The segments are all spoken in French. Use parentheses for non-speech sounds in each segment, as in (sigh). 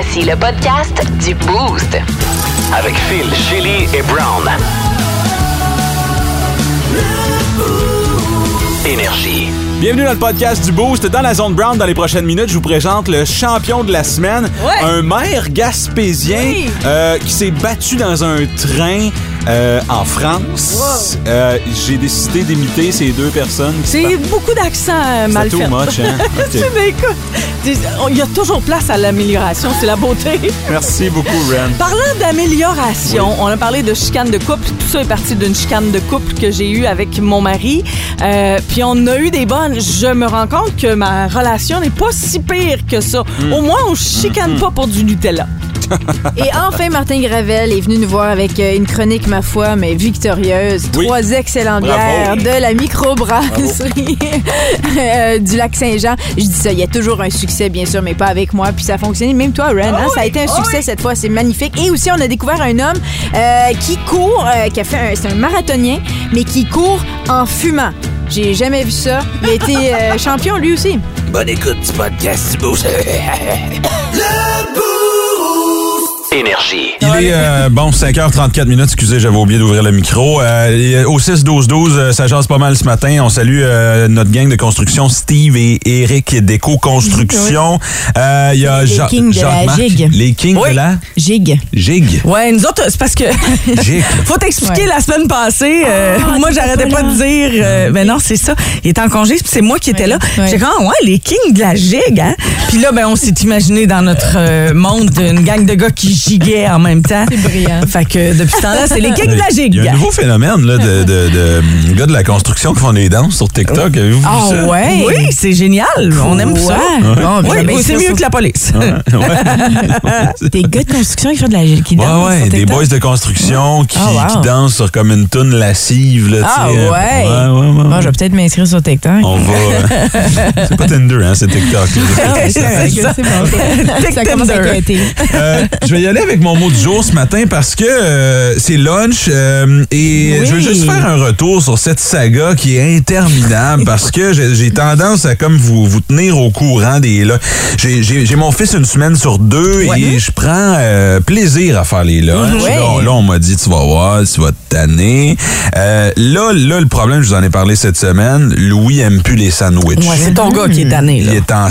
Voici le podcast du Boost. Avec Phil, Chili et Brown. Énergie. Bienvenue dans le podcast du Boost. Dans la zone brown, dans les prochaines minutes, je vous présente le champion de la semaine, Ouais. un maire gaspésien Oui. euh, qui s'est battu dans un train euh, en France. Euh, J'ai décidé d'imiter ces deux personnes. C'est beaucoup d'accent euh, mal too fait. much, hein? (laughs) Ok. Mais écoute, il y a toujours place à l'amélioration, c'est la beauté. Merci beaucoup, Ren. Parlant d'amélioration, on a parlé de chicane de couple. Tout ça est parti d'une chicane de couple que j'ai eue avec mon mari. Euh, puis on a eu des bonnes. Je me rends compte que ma relation n'est pas si pire que ça. Hmm. Au moins, on chicane pas pour du Nutella. (laughs) Et enfin, Martin Gravel est venu nous voir avec euh, une chronique, ma foi, mais victorieuse. Oui. Trois excellentes bières de la microbrasserie (laughs) euh, du lac Saint-Jean. Je dis ça, il y a toujours un succès, bien sûr, mais pas avec moi. Puis ça a fonctionné. Même toi, Ren, hein, ça a été un succès cette fois. C'est magnifique. Et aussi, on a découvert un homme euh, qui court, euh, qui a fait un, c'est un marathonien, mais qui court en fumant. J'ai jamais vu ça. Il a été euh, (laughs) champion lui aussi. Bonne écoute du podcast Boost. Énergie. Il est, euh, bon, 5h34 minutes, excusez, j'avais oublié d'ouvrir le micro. Euh, au 6-12-12, euh, ça jase pas mal ce matin. On salue euh, notre gang de construction, Steve et Eric Déco Construction. Euh, Il y a Les Ja- kings de la gigue. Les kings Oui. de la Gig. gigue. Ouais, nous autres, c'est parce que. (laughs) Gigue. Faut t'expliquer Ouais. la semaine passée. euh, Ah, (laughs) moi, j'arrêtais pas de dire. euh, ben non, c'est ça. Il était en congé, puis c'est moi qui étais là. Ouais. J'ai dit, ah, ouais, les kings de la gigue, hein. Puis là, ben, on s'est imaginé dans notre euh, monde une gang de gars qui giguaient en même temps. C'est brillant. Fait que depuis ce temps-là, c'est les kings de la gigue. Il y a un nouveau phénomène là, de, de, de gars de la construction qui font des danses sur TikTok. Avez-vous vu Ah ça? ouais? Oui, c'est génial. On aime ça. Ouais. Bon, Oui, oui, c'est ça mieux sur- que la police. (laughs) Des gars de construction qui font de la qui Ouais, dansent ouais, sur des TikTok. boys de construction qui, Ah, wow. qui dansent sur comme une toune lascive. Là, Ah ouais. ouais, ouais, ouais. Bon, je vais peut-être m'inscrire sur TikTok. On va. (laughs) euh, c'est pas Tinder, hein, c'est TikTok. là. C'est c'est (laughs) bon. Ça commence à. Euh, je vais y aller avec mon mot du jour ce matin parce que euh, c'est lunch euh, et Oui. je veux juste faire un retour sur cette saga qui est interminable (laughs) parce que j'ai tendance à comme vous vous tenir au courant des là. J'ai- mon fils une semaine sur deux et je prends euh, plaisir à faire les lunchs. Ouais. Là, là, on m'a dit tu vas voir, tu vas te tanner. Euh, là, là, le problème, je vous en ai parlé cette semaine, Louis aime plus les sandwichs. Ouais, c'est ton gars qui est tanné, là. Il est, en,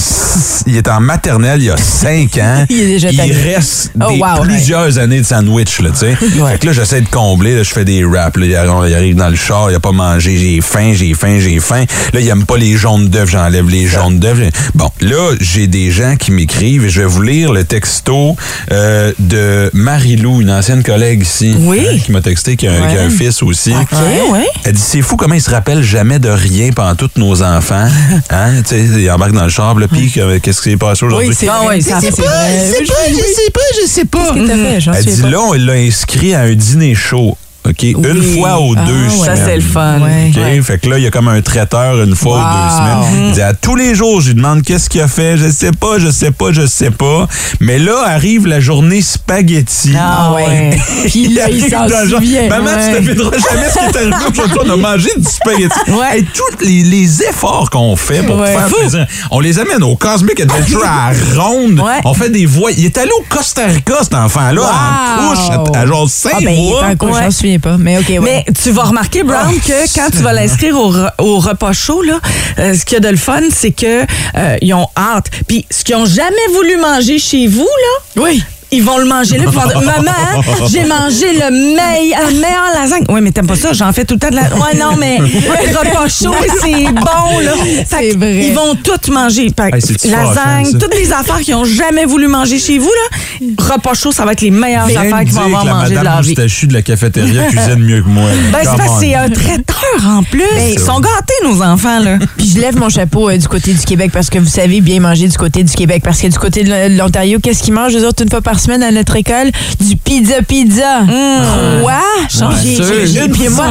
il est en maternelle, il y a 5 ans. (laughs) Il est déjà tanné. reste Oh, des- wow, plusieurs années de sandwich, là, tu sais. (laughs) Fait que là, j'essaie de combler, là, je fais des raps, là, il arrive- dans le char, il a pas mangé, j'ai faim, j'ai faim, j'ai faim. Là, il aime pas les jaunes d'œufs, j'enlève les jaunes d'œufs. Bon, là, j'ai des gens qui m'écrivent et je vais vous lire le texto euh, de Marie-Lou, une ancienne collègue ici. Oui. hein, qui m'a texté, qui a, un- qui a un fils aussi. OK, ouais. Elle dit c'est fou comment ils se rappellent jamais de rien pendant tous nos enfants. (laughs) Hein? Tu sais, ils embarquent dans le char, là, puis euh, qu'est-ce qui s'est passé aujourd'hui? Oui, c'est Ah vrai. je sais pas, je sais pas, je sais pas. Qu'est-ce que t'as fait? J'en Elle dit pas. là, on l'a inscrit à un dîner chaud. OK? Une fois aux Ah, deux ouais. semaines. Ça, c'est le fun. Ouais. OK? Fait que là, il y a comme un traiteur une fois Wow. ou deux semaines. Il dit à tous les jours, je lui demande qu'est-ce qu'il a fait? Je sais pas, je sais pas, je sais pas. Mais là, arrive la journée spaghetti. Ah ouais. (laughs) Puis là, il arrive s'en souvient. Maman, tu te fêteras jamais ce qui est arrivé aujourd'hui. On a mangé du spaghetti. Ouais. Et tous les, les efforts qu'on fait pour faire plaisir, on les amène au Cosmic Adventure à (laughs) Ronde. Ouais. On fait des voix. Il est allé au Costa Rica, cet enfant-là, en Wow. couche, à, à genre 5 Ah, ben, il est mois. en couche, Pas. Mais OK, ouais. Mais tu vas remarquer, Brown, Oh, que quand tu vas l'inscrire au, au repas chaud, là, euh, ce qu'il y a de le fun, c'est que euh, ils ont hâte. Puis ce qu'ils ont jamais voulu manger chez vous, là, Oui. Ils vont le manger là. puis ils vont dire, Maman, j'ai mangé le meilleur, la meilleure lasagne. Oui, mais t'aimes pas ça? J'en fais tout le temps de la. Ouais, non, mais (laughs) le repas chaud, c'est bon, là. Fait C'est que vrai. Ils vont tout manger. Hey, lasagne, toutes les affaires qu'ils ont jamais voulu manger chez vous, là. Repas chaud, ça va être les meilleures affaires qu'ils vont avoir la mangé de vie. moustachu de la cafétéria (laughs) cuisine mieux que moi. Ben, c'est parce c'est un traiteur en plus. Ben, Ils sont gâtés, nos enfants, là. (laughs) Puis je lève mon chapeau euh, du côté du Québec parce que vous savez bien manger du côté du Québec. Parce que du côté de l'Ontario, qu'est-ce qu'ils mangent, eux autres, une fois par semaine à notre école? Du pizza pizza. Quoi? Chanceux. J'ai- sont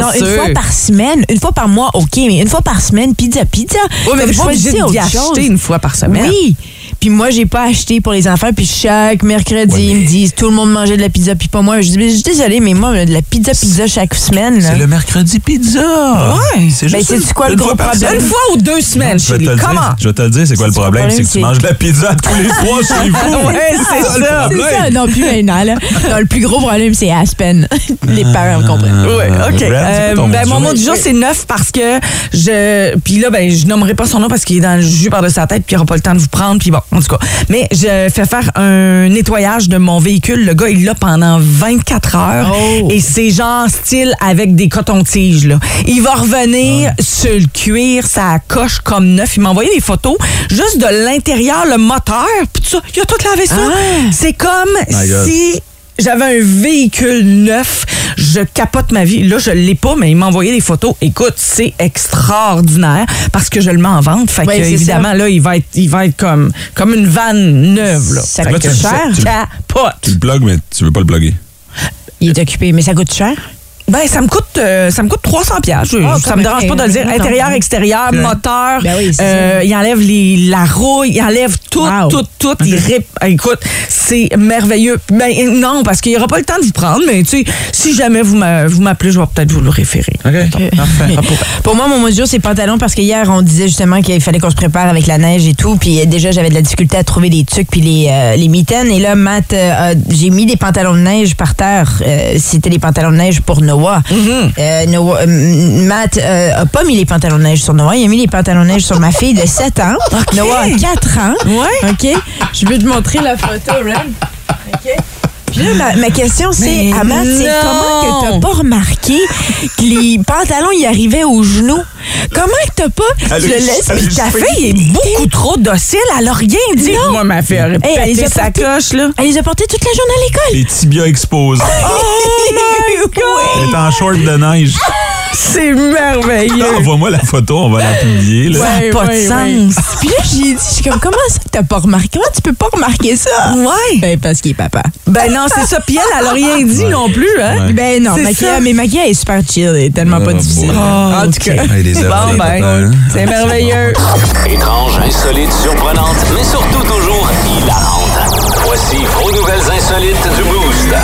non, une fois par semaine, une fois par mois, OK, mais une fois par semaine, pizza pizza. Oui, mais t'es pas obligé d'y acheter une fois par semaine. Oui. Puis moi, j'ai pas acheté pour les enfants. Puis chaque mercredi, Ouais, ils me mais- disent tout le monde mangeait de la pizza, puis pas moi. Je dis, je suis désolée, mais moi, de la pizza, pizza chaque semaine. C'est le mercredi pizza. Ouais. C'est Ben, juste c'est-tu une- quoi le gros problème? Une fois ou deux semaines, Je vais te le dire. Comment? Je vais te le dire, c'est quoi le C'est problème? C'est que tu manges de la pizza tous les (laughs) soirs chez vous. Ouais, c'est ça. C'est problème. ça, non, plus maintenant, là. Non, le plus gros problème, c'est Aspen. (laughs) les parents me comprennent. Oui, OK. C'est Euh, ben, mon du mot du jour, c'est neuf parce que je. Puis là, ben, je nommerai pas son nom parce qu'il est dans le jus par de sa tête, puis il aura pas le temps de vous prendre, puis bon, en tout cas. Mais je fais faire un nettoyage de mon véhicule. Le gars, il l'a pendant 24 heures. Oh. Et c'est genre style avec des cotons-tiges, là. Il va revenir sur le cuir, ça coche comme neuf. Il m'a envoyé des photos juste de l'intérieur, le moteur, puis tout ça. Il a tout lavé ça. C'est comme si j'avais un véhicule neuf, je capote ma vie. Là, je l'ai pas, mais il m'a envoyé des photos. Écoute, c'est extraordinaire parce que je le mets en vente. Fait Ouais, que, c'est évidemment, là, il va être, il va être comme, comme une vanne neuve. Là. Ça Fait coûte que cher. je Tu- capote. Tu le plugues, mais tu veux pas le plugger. Il est occupé, mais ça coûte cher? Ben, ça me coûte, euh, ça me coûte 300 pièces. Je- Ah, ça me dérange pas de le dire. Intérieur, non. extérieur, moteur. Ben oui, euh, il enlève les, la rouille, il enlève tout, Wow. tout, tout. Il rip. Écoute, c'est merveilleux. Ben, non, parce qu'il n'y aura pas le temps de vous prendre, mais tu sais, si jamais vous m'a- vous m'appelez, je vais peut-être vous le référer. OK. Parfait. (laughs) Pour moi, mon mot du jour, c'est pantalon parce que hier, on disait justement qu'il fallait qu'on se prépare avec la neige et tout. Puis euh, déjà, j'avais de la difficulté à trouver les tucs puis les, euh, les mitaines. Et là, Matt, euh, j'ai mis des pantalons de neige par terre. Euh, C'était des pantalons de neige pour Noah. Euh, Noah- euh, Matt euh, a pas mis les pantalons de neige sur Noah. Il a mis les pantalons de neige sur ma fille de 7 ans. (laughs) Noah a 4 ans. Ouais. OK? Je veux te montrer la photo, Ren. OK? Puis là, ma, ma question, c'est, Mais à Matt, c'est non! comment que t'as pas remarqué que les pantalons, y arrivaient aux genoux? Comment que t'as pas... Elle Je le laisse... Puis ta fille est beaucoup trop docile. Elle a rien dit. Non. Moi, ma fille aurait Hey, pété sa coche, là. Elle les a portés toute la journée à l'école. Les tibias exposés. Oh Elle est en short de neige. C'est merveilleux. Envoie-moi la photo, on va la publier. Là. Ça n'a Ouais, pas ouais, de ouais. sens. Puis là, j'ai dit, je suis comme, comment ça que t'as pas remarqué? Comment tu peux pas remarquer ça? Ouais. Ben, parce qu'il est papa. Ben non, c'est ça. Puis elle, elle a rien dit non plus, hein? Ouais. Ben non, ça. mais maquillage est super chill. Elle est tellement Ah, pas difficile. bon. Oh, en tout cas. Ouais, Bon, ben, hein. c'est merveilleux. Étrange, insolite, surprenante, mais surtout toujours hilarante. Voici vos nouvelles insolites du Boost.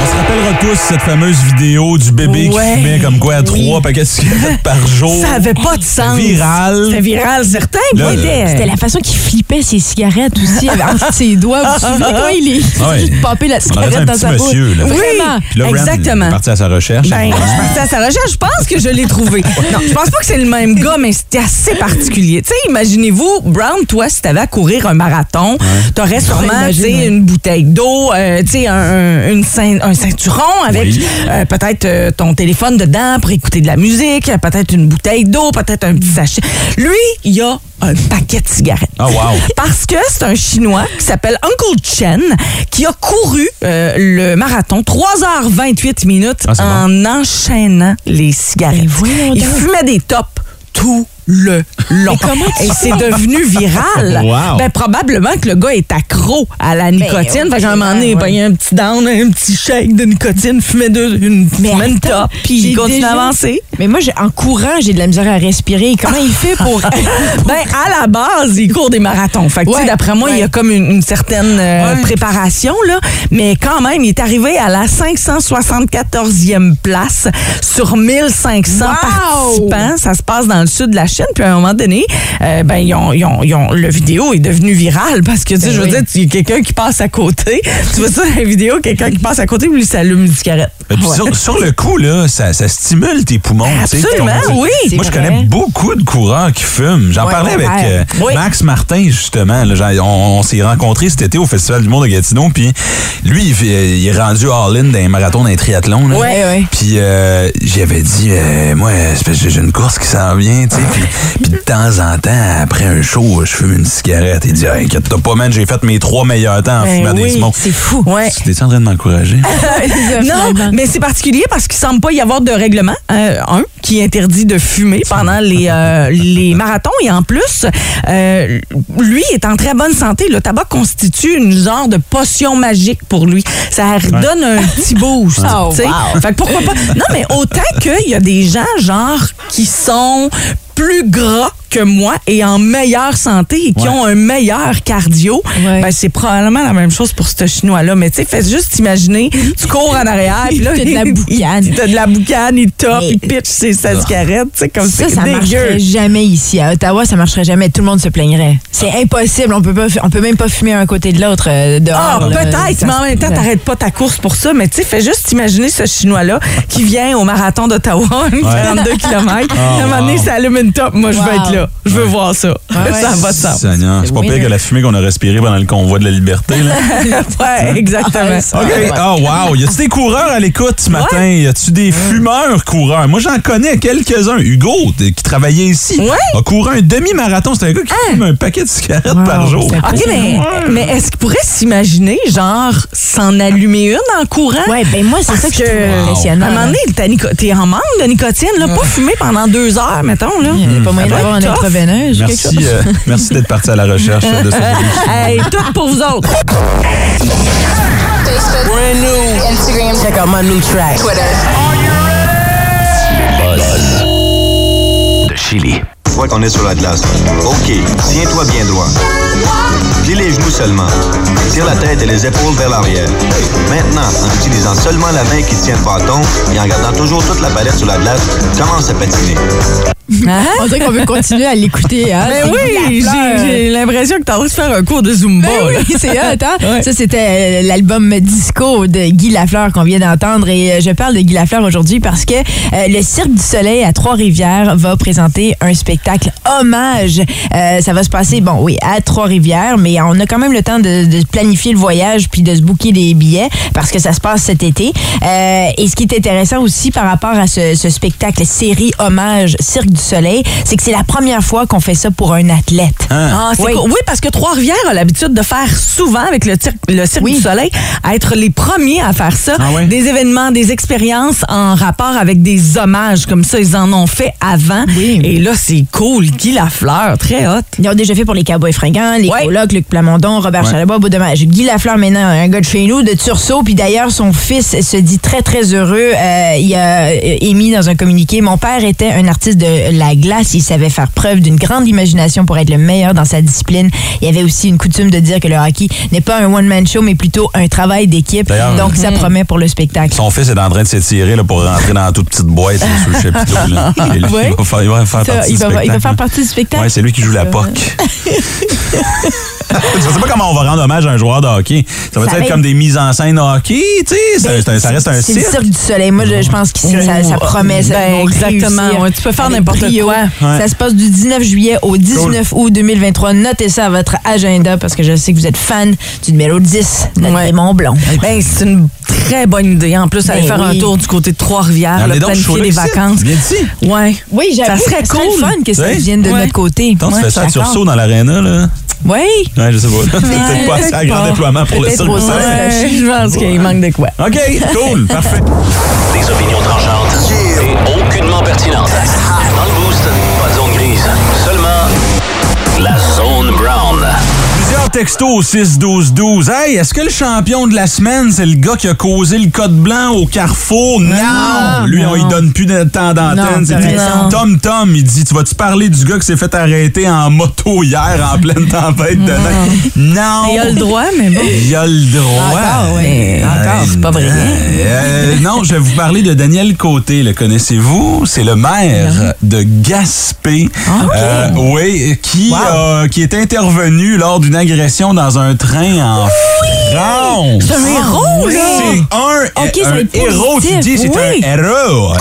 On se rappellera tous cette fameuse vidéo du bébé Ouais. qui fumait comme quoi à trois paquets de cigarettes par jour. Ça avait pas de sens. Viral. C'était viral, certain. Était- C'était la façon qu'il flippait ses cigarettes aussi avec- entre ses doigts. Vous vous souvenez quand il est Ah ouais. juste popé la cigarette un dans petit sa bouche? monsieur, là. Oui, Vraiment. Puis là, Brand exactement. est parti à sa recherche. Ben, je suis partie à sa recherche. Je pense que je l'ai trouvé. (laughs) Non, je pense pas que c'est le même gars, mais c'était assez particulier. Tu sais, imaginez-vous, Brown, toi, si t'avais à courir un marathon, t'aurais sûrement, tu imagine, sais, ouais. une bouteille d'eau, euh, tu sais, un, un- une ceint- un ceinturon avec Oui. euh, peut-être euh, ton téléphone dedans pour écouter de la musique, peut-être une bouteille d'eau, peut-être un petit sachet. Lui, il a un paquet de cigarettes. Ah, wow. (laughs) Parce que c'est un Chinois qui s'appelle Uncle Chen qui a couru euh, le marathon 3h28 minutes Ah, en enchaînant les cigarettes. Ben, Il fumait des tops tout le long. Et c'est devenu viral. (laughs) Wow. Ben, probablement que le gars est accro à la nicotine. fait qu'à un moment donné, il prenait un petit down, un petit shake de nicotine, fumait deux, une, attends, top, puis il continue déjà- à avancer. Mais moi, en courant, j'ai de la misère à respirer. Comment il fait pour... (laughs) Ben, à la base, il court des marathons. Fait que, tu sais, Ouais, d'après moi, il y a comme une, une certaine euh, Ouais. préparation, là. Mais quand même, il est arrivé à la 574e place sur 1500 Wow! participants. Ça se passe dans le sud de la Puis à un moment donné, euh, ben, ils ont, ils ont- ils ont- le vidéo est devenu viral parce que, tu sais, Ben je veux oui. dire, il y a quelqu'un qui passe à côté. tu vois ça dans la vidéo, quelqu'un qui passe à côté, puis lui, ça allume une cigarette. Ouais. sur, sur le coup, là, ça, ça stimule tes poumons. tu sais, Absolument, ton- oui. C'est Moi, je vrai. connais beaucoup de coureurs qui fument. J'en Ouais, parlais ouais, avec euh. Max Martin, justement. là. Genre, on on s'est rencontrés cet été au Festival du Monde de Gatineau. Puis lui, il, est rendu all-in marathons, dans les triathlons. là. Puis euh, j'avais dit, euh, moi, j'ai une course qui s'en vient. tu sais. (laughs) Puis, puis de temps en temps, après un show, je fume une cigarette. Il dit, Ah, inquiète-toi pas, man, j'ai fait mes trois meilleurs temps en Ben fumant des smokes. C'est fou. Ouais. Tu es en train de m'encourager? (laughs) Non, mais c'est particulier parce qu'il semble pas y avoir de règlement, euh, un, qui interdit de fumer pendant les, euh, les marathons. Et en plus, euh, lui est en très bonne santé. Le tabac constitue une genre de potion magique pour lui. Ça redonne un petit boost. Oh, wow. Fait que pourquoi pas? Non, mais autant qu'il y a des gens, genre, qui sont plus gras que moi et en meilleure santé et qui Ouais. ont un meilleur cardio, Ouais. ben, c'est probablement la même chose pour ce Chinois-là. Mais tu sais, fais juste imaginer, tu cours en arrière, (laughs) puis là, T'as de la boucane. T'as de la boucane, il top, il pitch ses, sa cigarette, tu sais, comme Ça, ça dégueu. marcherait jamais ici. À Ottawa, ça marcherait jamais. Tout le monde se plaignerait. C'est impossible. On peut pas, on peut même pas fumer un côté de l'autre euh, dehors. Ah, peut-être, Ça mais en même temps, t'arrêtes pas ta course pour ça. Mais tu sais, fais juste imaginer ce Chinois-là qui vient au marathon d'Ottawa, (laughs) 42 km. à un moment donné, ça allume une top. Moi, je Wow. être là. Je veux voir ça. ouais. ça va de sens. C'est pas pire que la fumée qu'on a respirée pendant le convoi de la liberté. Là. (laughs) ouais, exactement. OK. Oh, wow. Y a-tu des coureurs à l'écoute ce matin? Y a-tu des fumeurs coureurs? Moi, j'en connais quelques-uns. Hugo, qui travaillait ici, Ouais. a couru un demi-marathon. C'est un gars qui fume un paquet de cigarettes par jour. OK, mais, mais est-ce qu'il pourrait s'imaginer, genre, s'en allumer une en courant? Ouais, ben moi, c'est ça que trouve À un moment donné, t'es en manque de nicotine, là, pas fumer pendant deux heures, mettons. Là. Il n'y a pas moyen d'avoir un être tough. intraveineuse ou quelque Merci, chose. euh, merci d'être parti à la recherche de ce (laughs) Hey, tout pour vous autres. Facebook, Instagram, Check out my new track. Twitter. De Chili. fois qu'on est sur la glace. OK, tiens-toi bien droit. Plie les genoux seulement. Tire la tête et les épaules vers l'arrière. Maintenant, en utilisant seulement la main qui tient le bâton et en gardant toujours toute la palette sur la glace, commence à patiner. On dirait qu'on veut continuer à l'écouter. Hein? Mais C'est oui, j'ai j'ai l'impression que t'as envie de faire un cours de Zumba. Ben oui, c'est hot, hein? Ouais. Ça, c'était euh, l'album Disco de Guy Lafleur qu'on vient d'entendre. Et euh, je parle de Guy Lafleur aujourd'hui parce que euh, le Cirque du Soleil à Trois-Rivières va présenter un spectacle hommage. Euh, ça va se passer, bon, oui, à Trois-Rivières, mais on a quand même le temps de, de planifier le voyage puis de se booker des billets parce que ça se passe cet été. Euh, et ce qui est intéressant aussi par rapport à ce, ce spectacle série hommage Cirque du Soleil, c'est que c'est la première fois qu'on fait ça pour un athlète. Ah, c'est Oui. cool. oui, parce que Trois-Rivières a l'habitude de faire souvent avec le Cirque, le Cirque Oui. du Soleil, à être les premiers à faire ça. Ah? Des événements, des expériences en rapport avec des hommages comme ça. Ils en ont fait avant. Oui. Et là, c'est cool. Guy Lafleur, très hot. Ils ont déjà fait pour les Cowboys fringants, les colocs, Luc Plamondon, Robert Ouais. Charlebois. Guy Lafleur, maintenant, un gars de chez nous, de Tursault. Puis d'ailleurs, son fils se dit très, très heureux. Euh, il a euh, émis dans un communiqué Mon père était un artiste de la glace. Il savait faire preuve d'une grande imagination pour être le meilleur dans sa discipline. Il y avait aussi une coutume de dire que le hockey n'est pas un one-man show, mais plutôt un travail d'équipe. D'ailleurs, Donc, ça promet pour le spectacle. Son fils est en train de s'étirer pour rentrer dans la toute petite boîte là, sous le chapiteau. Là. Et là, Ouais. il, va faire, il va faire Ça, partie il, du va, il va spectacle, faire là. partie du spectacle? Ouais, c'est lui qui joue la POC. (laughs) (laughs) Je sais pas comment on va rendre hommage à un joueur de hockey. Ça va Ça être comme des mises en scène hockey, tu sais? Ça, Ben, ça reste un C'est le cirque. Cirque du Soleil. Moi, je, je pense que ça, ça promet. Ça, Ben, exactement. Ouais, tu peux faire n'importe quoi. Ouais. Ça se passe du 19 juillet au 19 août 2023. Notez ça à votre agenda parce que je sais que vous êtes fan du numéro 10, notre Ouais. Raymond Blond. Ben, c'est une très bonne idée. En plus, aller Ben faire oui. un tour du côté de Trois-Rivières, planifier des ici. vacances. Viens ici. Ouais. Oui, j'avoue, Ça serait ça cool. fun que ça vienne de notre côté. Tu fais ça à dans l'aréna, là? Oui. Ouais, je sais pas. (laughs) C'est peut-être pas assez à grand déploiement pour le cirque je pense qu'il manque de quoi. OK, cool, parfait. Des opinions tranchantes et aucunement pertinentes. Dans le Textos au 6-12-12. Hey, est-ce que le champion de la semaine, c'est le gars qui a causé le code blanc au carrefour? Non! Lui, on lui donne plus de temps d'antenne. Tom Tom, il dit Tu vas-tu parler du gars qui s'est fait arrêter en moto hier en pleine tempête de neige? (laughs) Non! Il a le droit, mais bon. Il a le droit. Encore, oui. Encore, c'est pas vrai. Euh, non, je vais vous parler de Daniel Côté. Le connaissez-vous? C'est le maire de Gaspé. Euh, oui, qui, qui est intervenu lors d'une agression dans un train en France. C'est un héros, là. C'est un, Ok, ça un héros. Tu dis, c'est oui. un héros.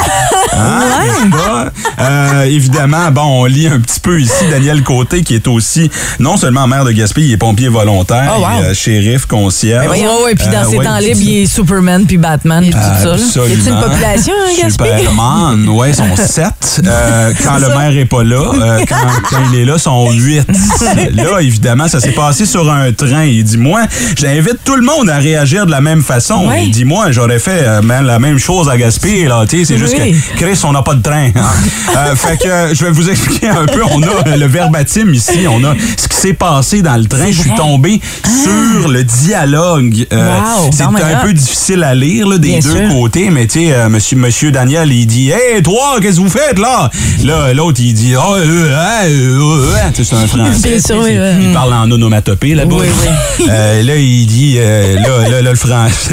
Hein, n'est-ce pas? Euh, évidemment, bon, on lit un petit peu ici Daniel Côté, qui est aussi non seulement maire de Gaspé, il est pompier volontaire, Oh, wow. il est, euh, shérif, concierge. Ouais, ouais, puis dans Euh, ses ouais, temps puis- libres, il est Superman puis Batman puis tout ça. là. Absolument. Y a-t-il une population, hein, Gaspé? Superman, ouais, ils sont sept. Euh, quand le maire est pas là, euh, quand, quand il est là, ils sont huit. (laughs) Là, évidemment, ça s'est passé sur un train. Il dit, moi, j'invite tout le monde à réagir de la même façon. Ouais. Il dit, moi, j'aurais fait euh, la même chose à Gaspé, là, tu sais, c'est juste Oui. que, Chris, on n'a pas de train. hein. (laughs) Euh, fait que, je vais vous expliquer un peu, on a le verbatim ici, on a ce qui s'est passé dans le train. Je suis tombé sur le dialogue. Euh, Wow, c'est un peu difficile à lire, là, des Bien deux sûr. côtés, mais tu sais, euh, monsieur, monsieur Daniel, il dit, hey, toi, qu'est-ce que vous faites, là? Là, l'autre, il dit, oh, euh, hein, euh, euh, hein. C'est un français. Sûr, oui, oui. Il parle en onomatopée, là-bas. Oui, Euh, là, il dit, euh, là,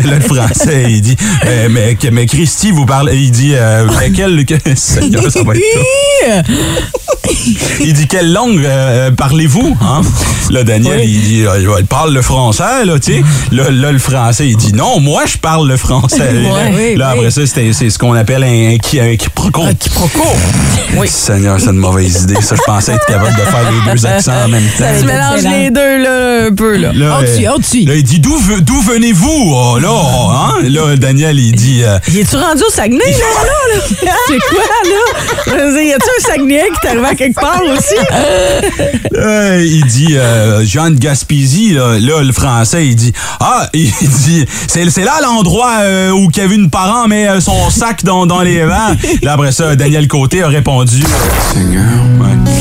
le français, il dit, euh, mais, mais Christy, vous parlez, il dit, euh, quel, que- (laughs) ça va être ça. (laughs) Il dit, quelle langue euh, parlez-vous? Hein? Là, Daniel, il dit, euh, il parle le français, là, tu sais. Là, là, le français, il dit, non, moi, je parle le français. (laughs) là, oui, là, après ça, c'est ce qu'on appelle un, qui- un quiproquo. Un quiproquo. Oui. Seigneur, c'est une mauvaise idée. Ça, je pensais être capable de faire les deux accents en même temps. Tu mélanges les deux, là, un peu, là. Là, euh, suit. Là, il dit d'où ve- d'où venez-vous? Oh, là hein? Là Daniel il dit euh, es-tu rendu au Saguenay, là, là? (laughs) là? C'est quoi, là? Je un Saguenay qui t'est arrivé à quelque part aussi? (laughs) euh, il dit euh, Jean de Gaspésie là, là, le français il dit ah (laughs) il dit c'est c'est là l'endroit euh, où Kevin Parent met euh, son sac dans, dans les vents. Là après ça Daniel Côté a répondu Seigneur, ouais.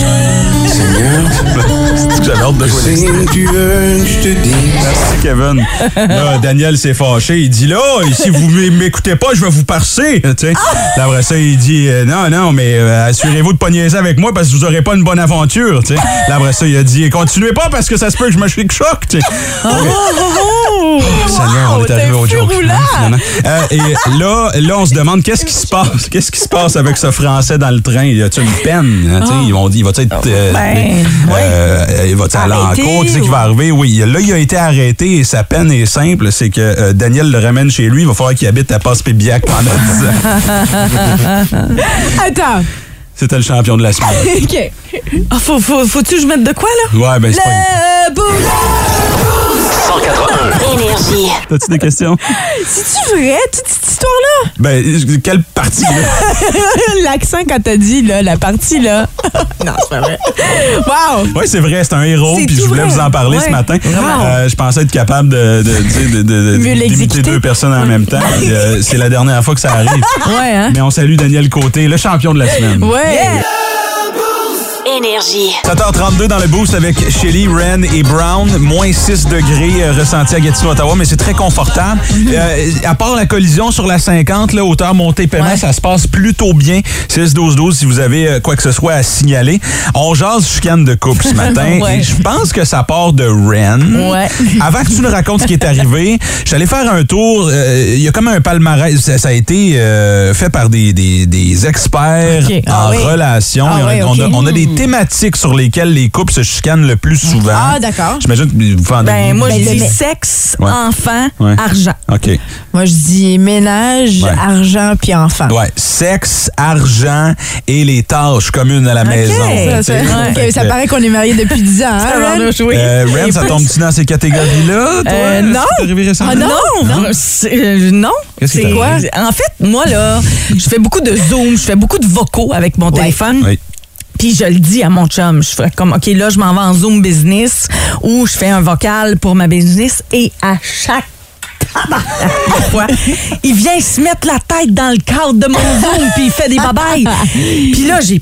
Seigneur, (laughs) C'est que j'avais hâte de. Seigneur, tu veux, je te dis. Merci, Kevin. Là, Daniel s'est fâché. Il dit là, si vous m'é- m'écoutez pas, je vais vous parser. Tu sais. Là, Après ça, il dit euh, non, non, mais euh, assurez-vous de niaiser avec moi parce que vous aurez pas une bonne aventure. tu sais? Là, après ça, il a dit continuez pas parce que ça se peut que je me choque. tu sais. Oh, Seigneur, on est arrivé au joke. Euh, et là, là, on se demande qu'est-ce qui se passe. Qu'est-ce qui se passe avec ce Français dans le train? Y a-t-il une peine? hein, tu sais, Ils vont dire, il va être. euh, Ben, euh, il va aller en cours? Qu'est-ce qui ou- va arriver? Oui, là, il a été arrêté et sa peine est simple. C'est que euh, Daniel le ramène chez lui. Il va falloir qu'il habite à Passe-Pébiac pendant 10 ans. (laughs) Attends. C'était le champion de la semaine. (laughs) OK. Ah, faut, faut, faut-tu que je mette de quoi, là? Ouais, ben c'est pas... Le bout. 181. Énergie. T'as-tu des questions? C'est-tu vrai, toute cette histoire-là? Ben, quelle partie, là? (laughs) L'accent quand t'as dit, là, la partie, là. (laughs) non, c'est pas vrai. Wow! Oui, c'est vrai, c'est un héros, puis je voulais vrai. vous en parler ce matin. vraiment. Euh, je pensais être capable de, de, de, de- deux personnes en même temps. Euh, c'est la dernière fois que ça arrive. Ouais, hein? Mais on salue Daniel Côté, le champion de la semaine. Ouais! Énergie. 7h32 dans le boost avec Shelly, Ren et Brown. Moins 6 degrés euh, ressenti à Gatineau, Ottawa, mais c'est très confortable. Euh, à part la collision sur la 50, là, hauteur montée paiement, Ouais. ça se passe plutôt bien. 6-12-12 si vous avez euh, quoi que ce soit à signaler. On jase chicane de couple ce matin. (laughs) Ouais. Et je pense que ça part de Ren. Ouais. (laughs) Avant que tu nous racontes ce qui est arrivé, j'allais faire un tour. euh, Il y a comme un palmarès. Ça, ça a été euh, fait par des, des, des experts Ok. en Ah oui. relation. Ah on, a- ouais, on a, ok. on a des thématiques sur lesquelles les couples se chicanent le plus souvent. Ah, d'accord. J'imagine que vous vendez. Ben, moi, Ben, je dis sexe, Ouais. enfant, Ouais. argent. OK. Moi, je dis ménage, Ouais. argent, puis enfant. Ouais. Sexe, argent et les tâches communes à la maison. Ça, tu sais. ça- Fait ok, ça que, paraît qu'on est mariés depuis 10 ans. (laughs) Hein, Ren? euh, Ren, ça tombe-tu dans ces catégories-là, toi? Euh, non. C'est arrivé récemment? Ah non, non, c'est- euh, non. Qu'est-ce qui C'est- arrivé? En fait, moi, là, je fais beaucoup de Zoom, je fais beaucoup de vocaux avec mon téléphone. Oui. Puis je le dis à mon chum, je fais comme, OK, là, je m'en vais en Zoom business ou je fais un vocal pour ma business et à chaque fois, il vient se mettre la tête dans le cadre de mon Zoom puis il fait des babayes. Puis là, j'ai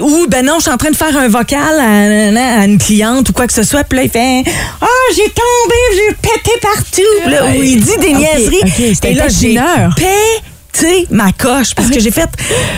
ou ben non, je suis en train de faire un vocal à, à une cliente ou quoi que ce soit. Puis là, il fait Ah, j'ai tombé, j'ai pété partout. Là, où il dit des niaiseries. Et là, j'ai taquineur. Pété ma coche parce que j'ai fait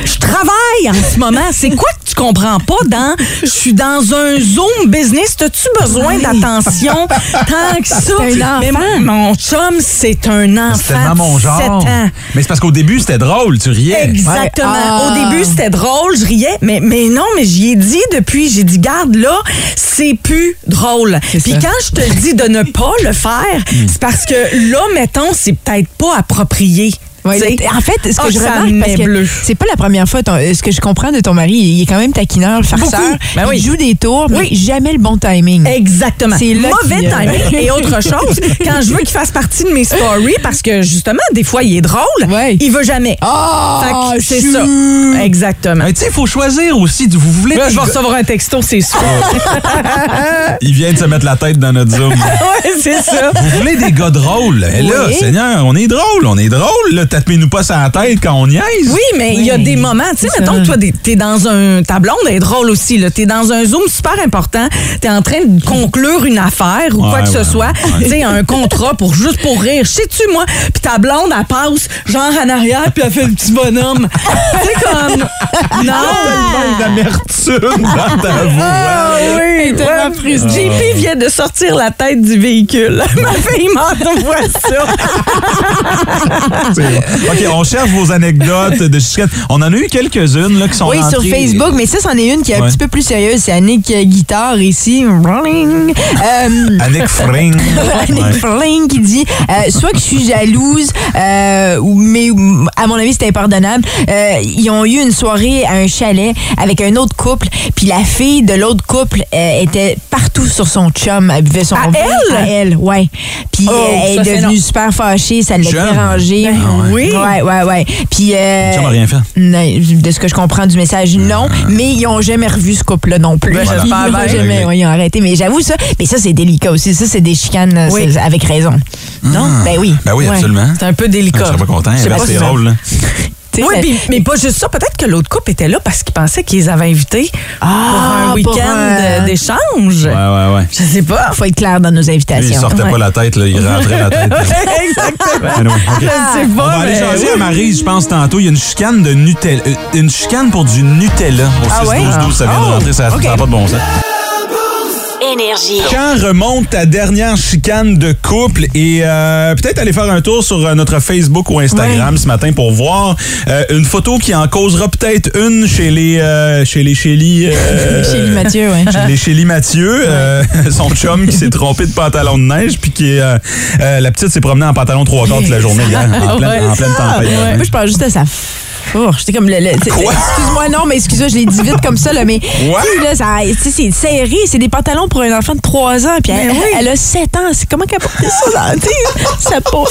je travaille en ce moment. C'est quoi que tu comprends pas dans je suis dans un Zoom business, t'as-tu besoin d'attention? Tant que ça un Mais mon- mon chum, c'est un enfant. C'est tellement mon de genre. 7 ans. Mais c'est parce qu'au début, c'était drôle, tu riais. Exactement. Ouais. Ah. Au début, c'était drôle, je riais, mais, mais non, mais j'y ai dit depuis, j'ai dit, garde là, c'est plus drôle. Puis ça. quand je te dis de ne pas le faire, c'est parce que là, mettons, c'est peut-être pas approprié. Ouais, en fait, ce que oh, je remarque, c'est pas la première fois, ton- ce que je comprends de ton mari, il est quand même taquineur, farceur. Ben oui. Il joue des tours, mais Oui. jamais le bon timing. Exactement. C'est là Mauvais qu'il- timing. (laughs) Et autre chose, quand je veux qu'il fasse partie de mes stories, parce que justement, des fois, il est drôle, Ouais. il veut jamais. Oh, Fait que c'est ça. Exactement. Mais tu sais, il faut choisir aussi. Vous voulez. Là, je vais recevoir un texto, c'est sûr. (laughs) Il vient de se mettre la tête dans notre Zoom. (laughs) c'est ça. Vous voulez des gars drôles? Et là, Oui. Seigneur, on est drôle, on est drôle. Là, tapez-nous pas sur la tête quand on niaise. Oui, mais il y a des moments, tu sais, mettons que toi, t'es- dans un. Ta blonde est drôle aussi, là. T'es dans un Zoom super important, t'es en train de conclure une affaire ou quoi Ouais, que ce soit, ouais. tu sais, un contrat pour juste pour rire. Sais-tu, moi? Puis ta blonde, elle passe genre en arrière, puis elle fait le petit bonhomme. (laughs) tu sais, comme. Non! Tellement d'amertume dans ta voix. Ah oui, tellement. JP vient de sortir la tête du véhicule. (laughs) Ma fille m'envoie ça. (laughs) OK, on cherche vos anecdotes de chicane. On en a eu quelques-unes là, qui sont Oui, sur. Facebook, mais ça, c'en est une qui est un Ouais. petit peu plus sérieuse. C'est Annick euh, Guitare ici. Euh, Annick (laughs) Fring. Annick Ouais. Fling qui dit euh, soit que je suis jalouse, euh, ou- mais à mon avis, c'est impardonnable. Euh, ils ont eu une soirée à un chalet avec un autre couple, puis la fille de l'autre couple euh, était partout sur son chum. Elle buvait son À elle? À elle, ouais. Puis Oh, elle est devenue super fâchée, ça l'a dérangée. Ah ouais. Oui. Ouais, ouais, ouais. Puis. euh, Ça m'a rien fait. de ce que je comprends du message, non. Mais ils ont jamais revu ce couple-là non plus. Ben, j'espère Ils bien. jamais, ouais, ils ont arrêté. Mais j'avoue ça. Mais ça, c'est délicat aussi. Ça, c'est des chicanes euh, Oui. avec raison. Non? Ben oui. Ben oui, Ouais. absolument. C'est un peu Je délicat. serais pas content. Je Ben, C'est drôle. là. (laughs) Oui, ça- mais pas juste ça. Peut-être que l'autre couple était là parce qu'ils pensaient qu'ils les avaient invités Ah, pour un week-end un- d'échange. Ouais, ouais, ouais. Je sais pas. faut être clair dans nos Lui, il invitations. sortait Ouais. pas la tête, là, il rentrait la tête. là. (laughs) Exactement. OK. Je sais On pas, va aller mais jaser oui. à Maryse, je pense, tantôt. Il y a une chicane de Nutella. euh, Une chicane pour du Nutella au 6 Ah ouais? 12 12 Ça vient de Oh, rentrer, ça n'a pas de bon sens. Énergie. Quand remonte ta dernière chicane de couple et euh, peut-être aller faire un tour sur euh, notre Facebook ou Instagram ce matin pour voir euh, une photo qui en causera peut-être une chez les euh, chez les Shelly euh, (laughs) Chez lui, Mathieu, ouais. chez les Shelly Mathieu, euh, (laughs) son chum qui s'est trompé de pantalon de neige puis qui est euh, euh, la petite s'est promenée en pantalon trois quarts toute la journée (laughs) hier en pleine, en pleine tempête. Moi, je pense juste à sa fourche. J'étais comme le. le-? Excuse-moi, non, mais excuse-moi, je l'ai dit vite comme ça, là, mais. Là, ça- tu sais, c'est serré, c'est des pantalons pour un enfant de 3 ans, puis elle, elle a 7 ans. C'est comment qu'elle portait ça dans tu sais, sa peau?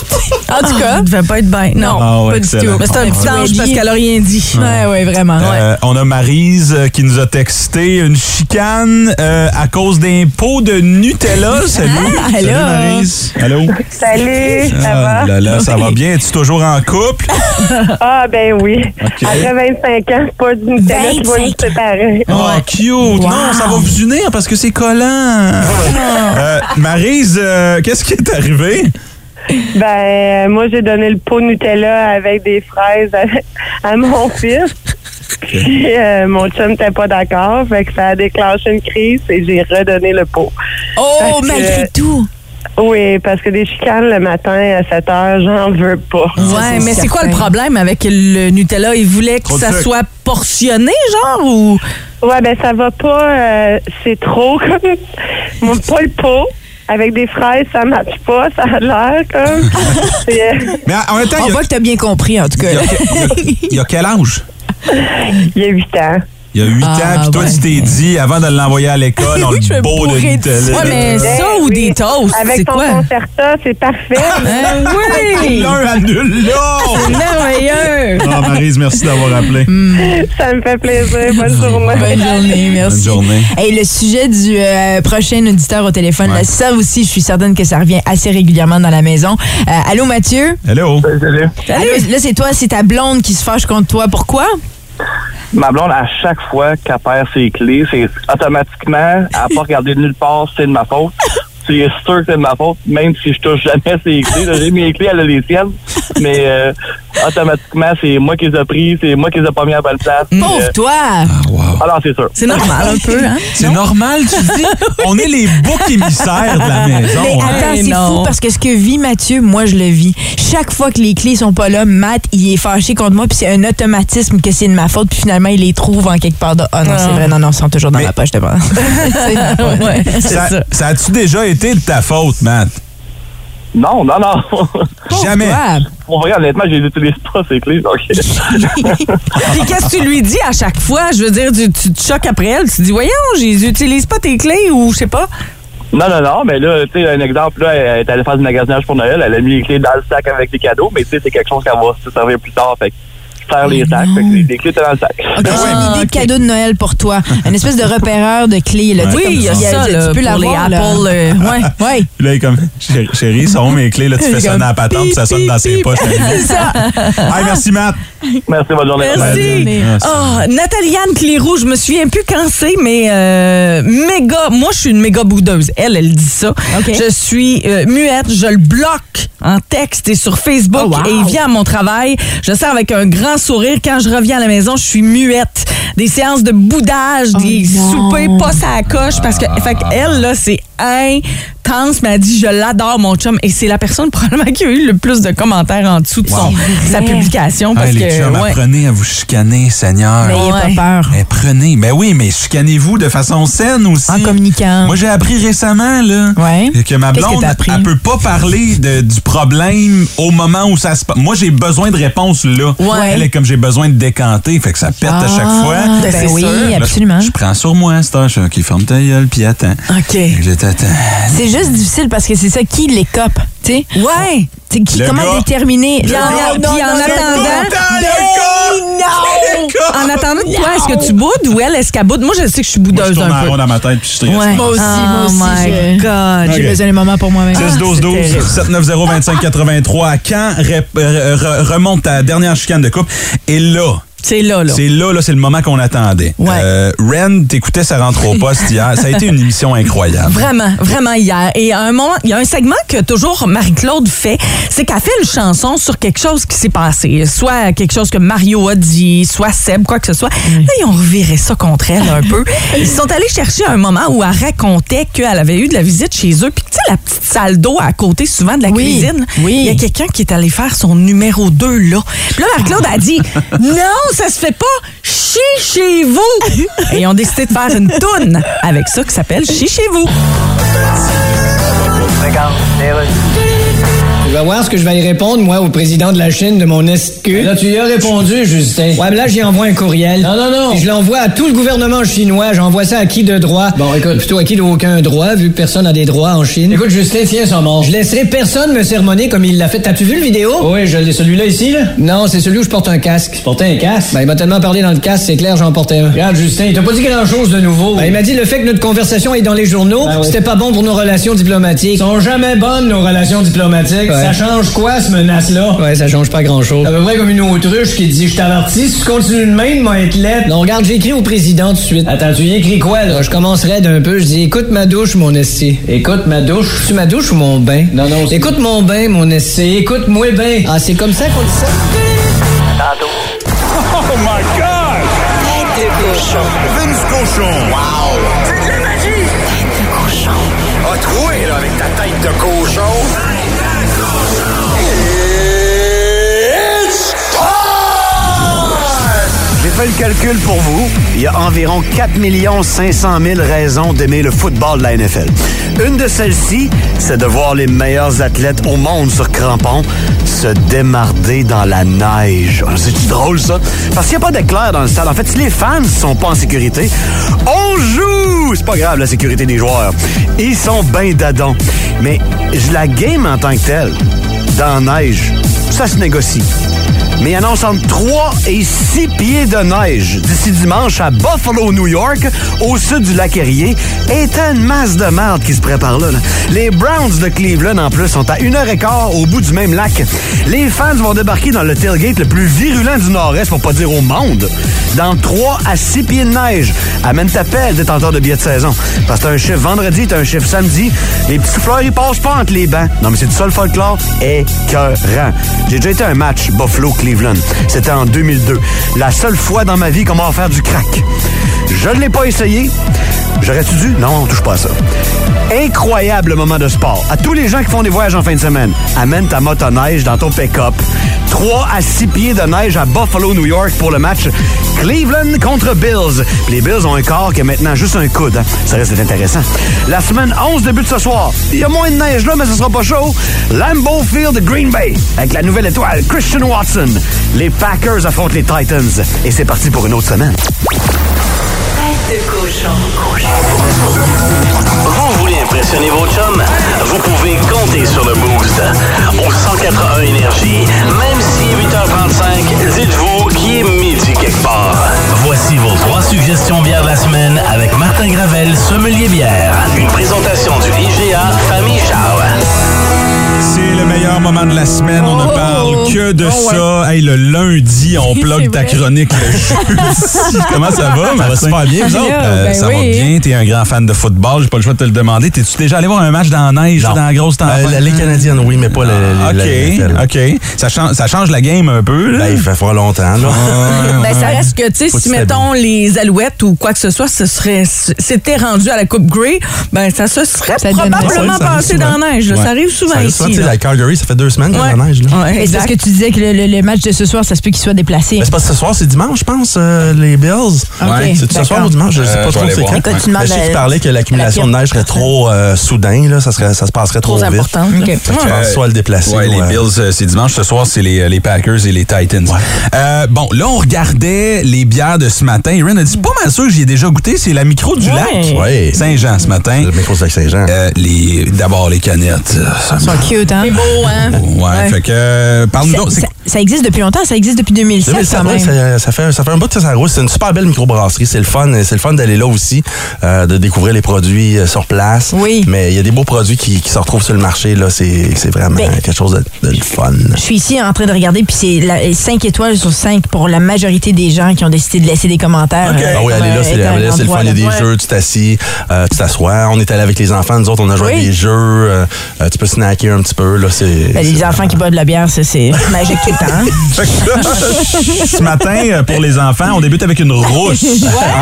En tout cas. Ça devait pas être bien. Non, Ah ouais, pas du tout. Mais c'est un Ah, petit ouais. ange parce qu'elle a rien dit. Ouais, ouais, vraiment. Euh, on a Marise euh, qui nous a texté une chicane euh, à cause d'un pot de Nutella. Salut. Salut allô? Maryse. Allô? Salut, ça Ah, va? là, là, ça va bien? Es-tu toujours en couple? Ah, ben oui. OK. Après 25 ans, c'est pas du Nutella qui va nous séparer. Oh, cute! Non, ça va vous unir parce que c'est collant. Euh, Maryse, euh, qu'est-ce qui est arrivé? Ben, moi, j'ai donné le pot Nutella avec des fraises à, à mon (laughs) fils. Puis, euh, mon chum n'était pas d'accord. Fait que ça a déclenché une crise et j'ai redonné le pot. Oh, malgré tout. Oui, parce que des chicanes le matin à 7 heures, j'en veux pas. Ouais, mais c'est quoi le problème avec le Nutella? Il voulait que Trop ça sucre. soit portionné, genre, ou... Ouais, ben ça va pas. euh, c'est trop (laughs) comme. Mon pas le pot. Avec des fraises, ça matche pas, ça a l'air comme. (laughs) Euh, Mais en même temps, On il y a, voit que t'as bien compris, en tout cas. il y a- il y a- il y a quel âge? il y a 8 ans. Il y a 8 Ah, ans, puis toi, ouais. tu t'es dit, avant de l'envoyer à l'école, (laughs) on le beau de Nutella. Ouais, mais Ben ça ou des toasts, Avec ton quoi? concerta, c'est parfait. Ben oui! (laughs) L'un annule là! Merveilleux! Ah, Maryse, merci d'avoir appelé. ça me fait plaisir. Bonne journée. Bonne journée, merci. Bonne journée. Hey, le sujet du euh, prochain auditeur au téléphone, Ouais. là, ça aussi, je suis certaine que ça revient assez régulièrement dans la maison. Euh, allô, Mathieu? Hello. Allô, là, c'est toi, c'est ta blonde qui se fâche contre toi. Pourquoi? Ma blonde, à chaque fois qu'elle perd ses clés, c'est automatiquement, elle n'a pas regardé nulle part, c'est de ma faute. C'est sûr que c'est de ma faute, même si je touche jamais ses clés. J'ai mes clés, elle a les siennes. Mais euh, automatiquement, c'est moi qui les ai pris, c'est moi qui les ai pas mis à la bonne place. Pauvre euh, toi! alors, c'est sûr. C'est normal un peu, hein? C'est normal, tu dis? On est les boucs émissaires de la maison. Mais hein. attends, Hey, c'est fou parce que ce que vit Mathieu, moi, je le vis. Chaque fois que les clés sont pas là, Matt, il est fâché contre moi, puis c'est un automatisme que c'est de ma faute, puis finalement, il les trouve en quelque part. De... Ah non, c'est vrai, non, non, ils sont toujours dans Mais- ma poche de (laughs) (laughs) faute. Ouais, ça. ça a-tu déjà été de ta faute, Matt? Non, non, non. Jamais. Pour vrai, honnêtement, je les utilise pas, ces clés. Donc, (laughs) Puis qu'est-ce que tu lui dis à chaque fois? Je veux dire, tu, tu te choques après elle, tu dis, voyons, j'utilise pas tes clés ou je sais pas. non, non, non, mais là, tu sais, un exemple, là, elle est allée faire du magasinage pour Noël, elle a mis les clés dans le sac avec les cadeaux, mais tu sais, c'est quelque chose qu'elle va se servir plus tard. Fait faire les sacs. Fait que les, les clés étaient dans le sac. OK, j'ai une idée de cadeau de Noël pour toi. Une espèce de repéreur de clés. Là, tu sais, Oui, il y a tu- ça, tu là, peux pour les. Apple. euh, ouais. (laughs) Ouais. Puis là, il est comme, Chérie, sont mes clés? Là, tu fais sonner à la patente, puis ça sonne dans ses poches. (laughs) C'est ça. Hey, merci, Matt. Merci, bonne journée. Merci. Merci. Oh, Nathalie-Anne Clérou, je me souviens plus quand c'est, mais euh, méga. Moi, je suis une méga boudeuse. Elle, elle dit ça. OK. Je suis euh, muette, je le bloque en texte et sur Facebook Oh, wow. et il vient à mon travail. Je sors avec un grand sourire. Quand je reviens à la maison, je suis muette. Des séances de boudage, des non. soupers pas à coche parce que, fait elle, là, c'est intense, mais elle dit je l'adore, mon chum. Et c'est la personne (laughs) probablement qui a eu le plus de commentaires en dessous de son, sa publication. Parce les que, chums, ouais. apprenez à vous chicaner, Seigneur. Mais il Ouais. a pas peur. Eh, prenez. Ben oui, mais chicanez-vous de façon saine aussi. En communiquant. Moi, j'ai appris récemment là, Ouais. que ma que blonde, elle peut pas parler de- du problème au moment où ça se passe. Moi, j'ai besoin de réponses là. Ouais. Elle est comme j'ai besoin de décanter, fait que ça pète à chaque fois. Ben, c'est oui, sûr. Là, Là, absolument. Je, je prends sur moi, c'est qui ferme ta gueule, puis attends. OK. Je t'attends. C'est juste difficile parce que c'est ça qui les cope, tu sais. Ouais. C'est qui, Le comment gars- déterminer? Puis en, Non, puis non, en non, attendant. En attendant, toi, est-ce que tu boudes ou elle, est-ce qu'elle boude? Moi, je sais que je suis Moi, je boudeuse tourne un peu. rond dans ma tête, puis je stresse. Ouais. Moi aussi, moi Oh aussi, my je- God. J'ai Ok. besoin d'un moment pour moi-même. 6 12 12 c'est terrible. 790 2583 à quand ré- re- re- remonte ta dernière chicane de couple et là C'est là, là. c'est là là c'est le moment qu'on attendait. Ouais. Euh, Ren t'écoutais sa rentre au poste hier, ça a été une émission incroyable. Vraiment, vraiment hier. Et à un moment, il y a un segment que toujours Marie-Claude fait, c'est qu'elle fait une chanson sur quelque chose qui s'est passé. Soit quelque chose que Mario a dit, soit Seb, quoi que ce soit. Là, ils ont reviré ça contre elle un peu. Ils sont allés chercher un moment où elle racontait qu'elle avait eu de la visite chez eux. Puis tu sais, la petite salle d'eau à côté souvent de la Oui, cuisine. oui. Il y a quelqu'un qui est allé faire son numéro 2 là. Puis là, Marie-Claude a dit (laughs) Non, ça se fait pas. Chi chez vous. (laughs) Et ils ont décidé de faire une toune avec ça qui s'appelle chez vous. Vas voir ce que je vais y répondre, moi, au président de la Chine de mon SQ. Là, tu y as répondu, Justin. Ouais, mais là, j'y envoie un courriel. Non, non, non. je l'envoie à tout le gouvernement chinois. J'envoie ça à qui de droit? Bon, écoute, plutôt à qui d'aucun droit, vu que personne n'a des droits en Chine? Écoute, Justin, tiens son mort. Je laisserai personne me sermonner comme il l'a fait. T'as-tu vu le vidéo? Oui, je l'ai. Celui-là ici, là? Non, c'est celui où je porte un casque. Tu portais un casque? Ben, il m'a tellement parlé dans le casque, c'est clair, j'en portais un. Regarde, Justin, il t'a pas dit grand-chose de nouveau. Ben, il m'a dit le fait que notre conversation est dans les journaux, c'était pas bon pour nos relations diplomatiques. sont jamais bonnes, nos relations diplomatiques. Ça change quoi, ce menace-là? Ouais, ça change pas grand-chose. À peu près comme une autruche qui dit, je t'avertis, si tu continues de même, moi, être lettre. Non, regarde, j'ai écrit au président tout de suite. Attends, tu y écris quoi, là? Je commencerai d'un peu, je dis, écoute ma douche, mon esti. Écoute ma douche. Tu ma douche ou mon bain? Non, non, Écoute mon bain, mon esti. Écoute-moi bain. Ah, c'est comme ça qu'on dit ça? (laughs) Oh my God! Tête de cochon. Vince cochon. Wow! C'est de la magie! Tête de cochon. A troué, là, avec ta tête de cochon. Fait le calcul pour vous. Il y a environ 4 500 000 raisons d'aimer le football de la NFL. Une de celles-ci, c'est de voir les meilleurs athlètes au monde sur crampons se démarder dans la neige. Ah, C'est drôle, ça? Parce qu'il n'y a pas d'éclair dans le stade. En fait, si les fans sont pas en sécurité, on joue! C'est pas grave, la sécurité des joueurs. Ils sont ben dadons. Mais la game en tant que telle, dans la neige, ça se négocie. Mais annonce entre 3 et 6 pieds de neige d'ici dimanche à Buffalo, New York, au sud du lac Erie. Et une masse de merde qui se prépare là. Les Browns de Cleveland, en plus, sont à une heure et quart au bout du même lac. Les fans vont débarquer dans le tailgate le plus virulent du Nord-Est, pour pas dire au monde, dans 3 à 6 pieds de neige. Amène ta pelle, détenteur de billets de saison. Parce que t'as un chiffre vendredi, t'as un chiffre samedi. Les petits souffleurs, ils passent pas entre les bancs. Non, mais c'est du sol folklore écœurant. J'ai déjà été à un match Buffalo-Cleveland. C'était en 2002. La seule fois dans ma vie qu'on m'a offert du crack. Je ne l'ai pas essayé. J'aurais-tu dû? Non, on touche pas à ça. Incroyable moment de sport. À tous les gens qui font des voyages en fin de semaine, amène ta motoneige dans ton pick-up. 3 à 6 pieds de neige à Buffalo, New York pour le match Cleveland contre Bills. Les Bills ont un corps qui a maintenant juste un coude. hein. Ça reste intéressant. La semaine 11 débute ce soir. Il y a moins de neige là, mais ce sera pas chaud. Lambeau Field Green Bay avec la nouvelle étoile Christian Watson. Les Packers affrontent les Titans. Et c'est parti pour une autre semaine. Tête de cochon. Vous voulez impressionner vos chums? Vous pouvez compter sur le boost. Au 181 Énergie, même si 8h35, dites-vous qu'il suggestions bières de la semaine avec Martin Gravel, sommelier bière. Une présentation du IGA Famille Charles. C'est le meilleur moment de la semaine. On ne parle que de ça. Hey, le lundi, on (laughs) plug ta chronique le jeudi. (laughs) Comment ça va, Ça va super bien, vous autres? Euh, ben ça va bien. T'es un grand fan de football. J'ai pas le choix de te le demander. T'es-tu déjà allé voir un match dans la neige, Non. dans la grosse tempête? Euh, la Ligue canadienne, oui, mais pas la, la, la- la- OK, OK. Ça change, ça change la game un peu, là. Ben, il fait fort longtemps, là. Ben, ça reste que, tu sais, si, mettons, les alouettes ou quoi que ce soit, ce serait, c'était rendu à la Coupe Grey, ben, ça se serait Ça probablement passé dans la neige. Ouais. Ça arrive souvent ici. Souvent, tu sais, la Calgary, ça fait deux semaines qu'il y a de la neige, là. Ouais, C'est parce que tu disais que le, le- le match de ce soir, ça se peut qu'il soit déplacé. Mais c'est pas ce soir, c'est dimanche, je pense, euh, les Bills. Ouais, C'est ce soir ou dimanche, je sais Euh, pas je vais trop aller c'est voir. quand. Écoute, tu Mais demandes je sais que l'accumulation la de neige serait trop euh, soudain, là, ça, serait, ça se passerait trop, Trop vite. important. OK. Fait que je pense Euh, soit le déplacer. Ouais, ou, les euh, Bills, euh, c'est dimanche. Ce soir, c'est les, les Packers et les Titans. Euh, bon, là, on regardait les bières de ce matin. Erin a dit, pas mal sûr que j'y ai déjà goûté. C'est la micro du lac. Ouais. Saint-Jean ce matin. Le micro de Saint-Jean. Euh, les, d'abord, les canettes. euh, ça cute, hein? C'est beau, hein? Ouais, fait que, euh, parle-nous Ça, existe depuis longtemps, ça existe depuis 2007 2007, quand ouais, même. ça, ça fait, ça fait un bout que ça roule. C'est une super belle microbrasserie. C'est le fun. C'est le fun d'aller là aussi, euh, de découvrir les produits euh, sur place. Oui. Mais il y a des beaux produits qui, qui se retrouvent sur le marché. là. C'est c'est vraiment Ben, quelque chose de, fun. Je suis ici en train de regarder, puis c'est 5 étoiles sur 5 pour la majorité des gens qui ont décidé de laisser des commentaires. OK. euh, Ah oui, allez là, c'est le fun. Il y a des jeux, tu t'assis, euh, tu t'assois. On est allé avec les enfants. Nous autres, on a joué à Oui. des jeux. tu peux snacker un petit peu. Là, c'est, Ben, les enfants qui boivent de la bière, ça, c'est (laughs) magique tout le temps. (laughs) ce matin, pour les enfants, on débute avec une rousse.